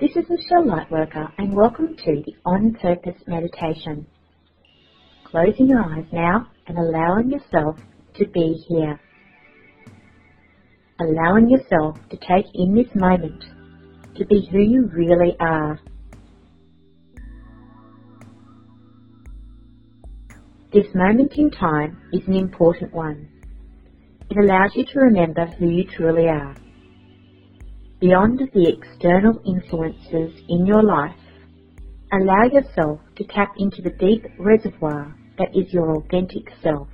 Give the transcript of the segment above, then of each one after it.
This is Michelle Lightworker and welcome to the On Purpose Meditation. Closing your eyes now and allowing yourself to be here. Allowing yourself to take in this moment to be who you really are. This moment in time is an important one. It allows you to remember who you truly are. Beyond the external influences in your life, allow yourself to tap into the deep reservoir that is your authentic self.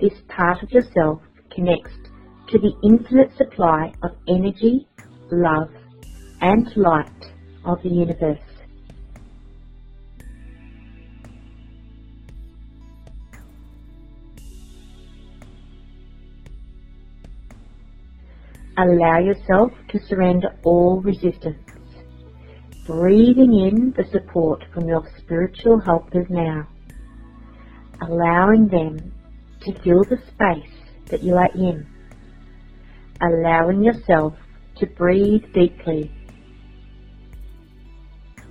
This part of yourself connects to the infinite supply of energy, love, and light of the universe. Allow yourself to surrender all resistance, breathing in the support from your spiritual helpers now, allowing them to fill the space that you are in, allowing yourself to breathe deeply,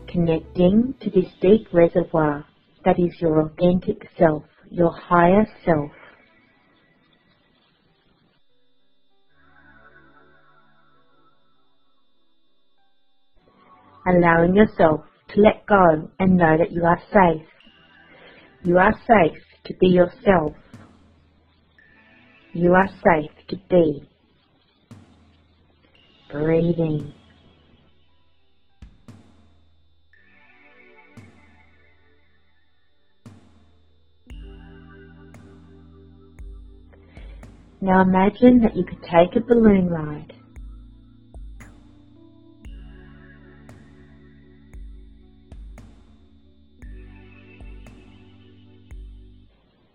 connecting to this deep reservoir that is your authentic self, your higher self. Allowing yourself to let go and know that you are safe. You are safe to be yourself. You are safe to be. Breathing. Now imagine that you could take a balloon ride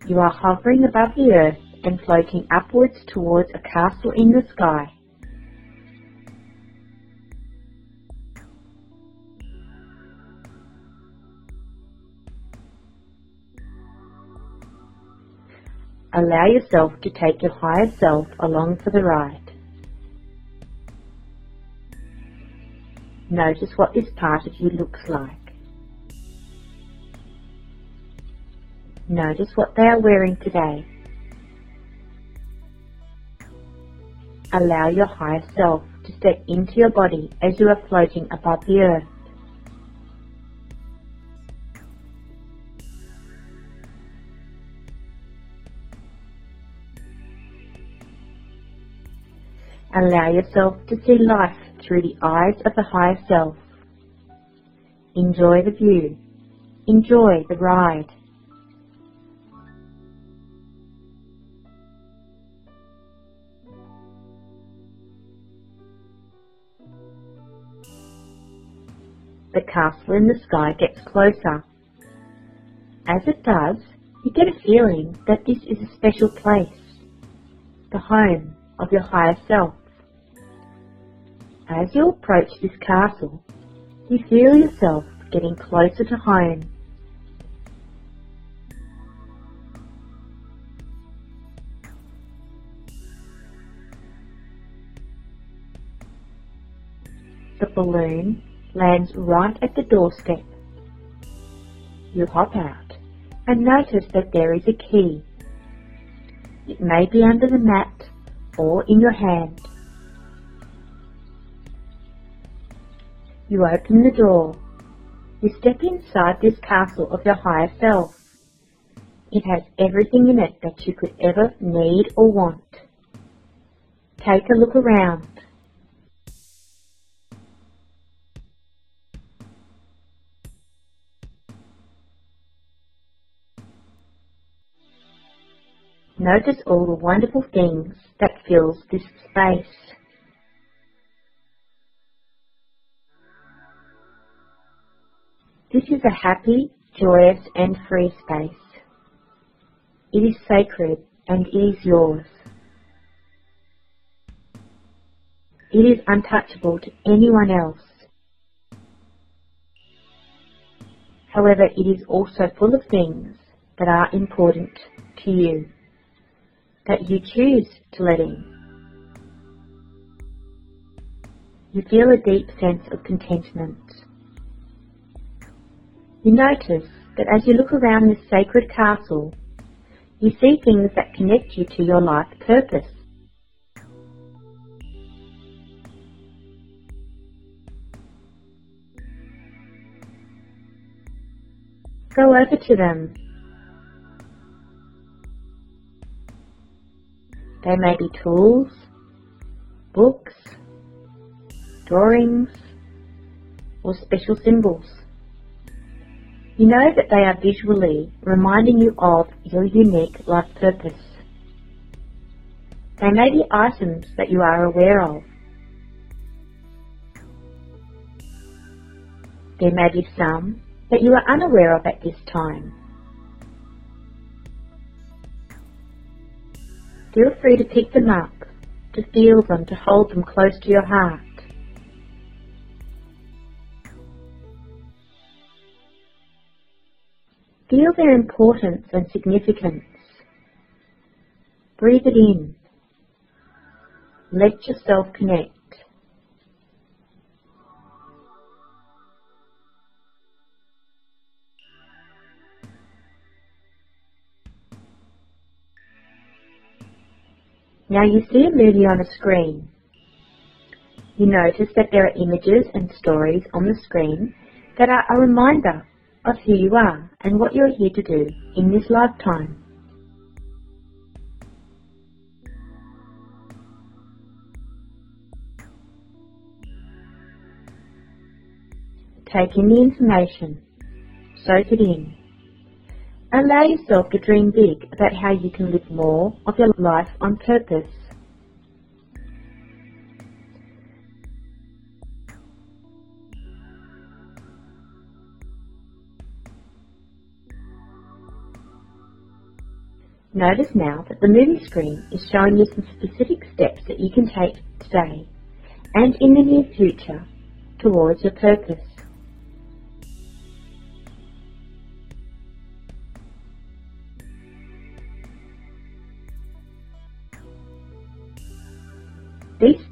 You are hovering above the earth and floating upwards towards a castle in the sky. Allow yourself to take your higher self along for the ride. Notice what this part of you looks like. Notice what they are wearing today. Allow your higher self to step into your body as you are floating above the earth. Allow yourself to see life through the eyes of the higher self. Enjoy the view. Enjoy the ride. The castle in the sky gets closer. As it does, you get a feeling that this is a special place, the home of your higher self. As you approach this castle, you feel yourself getting closer to home. The balloon lands right at the doorstep. You hop out and notice that there is a key. It may be under the mat or in your hand. You open the door. You step inside this castle of your higher self. It has everything in it that you could ever need or want. Take a look around. Notice all the wonderful things that fills this space. This is a happy, joyous and free space. It is sacred and it is yours. It is untouchable to anyone else. However, it is also full of things that are important to you that you choose to let in. you feel a deep sense of contentment. You notice that as you look around this sacred castle, you see things that connect you to your life purpose. Go over to them. They may be tools, books, drawings, or special symbols. You know that they are visually reminding you of your unique life purpose. They may be items that you are aware of. There may be some that you are unaware of at this time. Feel free to pick them up, to feel them, to hold them close to your heart. Feel their importance and significance. Breathe it in. Let yourself connect. Now you see a movie on a screen. You notice that there are images and stories on the screen that are a reminder of who you are and what you're here to do in this lifetime. Take in the information, soak it in. Allow yourself to dream big about how you can live more of your life on purpose. Notice now that the movie screen is showing you some specific steps that you can take today and in the near future towards your purpose.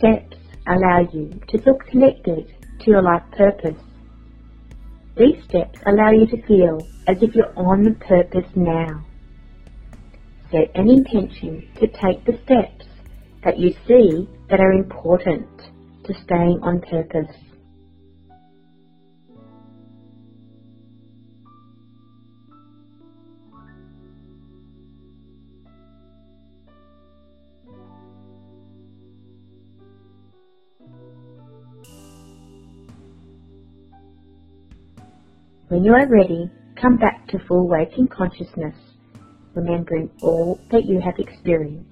Steps allow you to feel connected to your life purpose. These steps allow you to feel as if you're on purpose now set an intention to take the steps that you see that are important to staying on purpose. When you are ready, come back to full waking consciousness remembering all that you have experienced.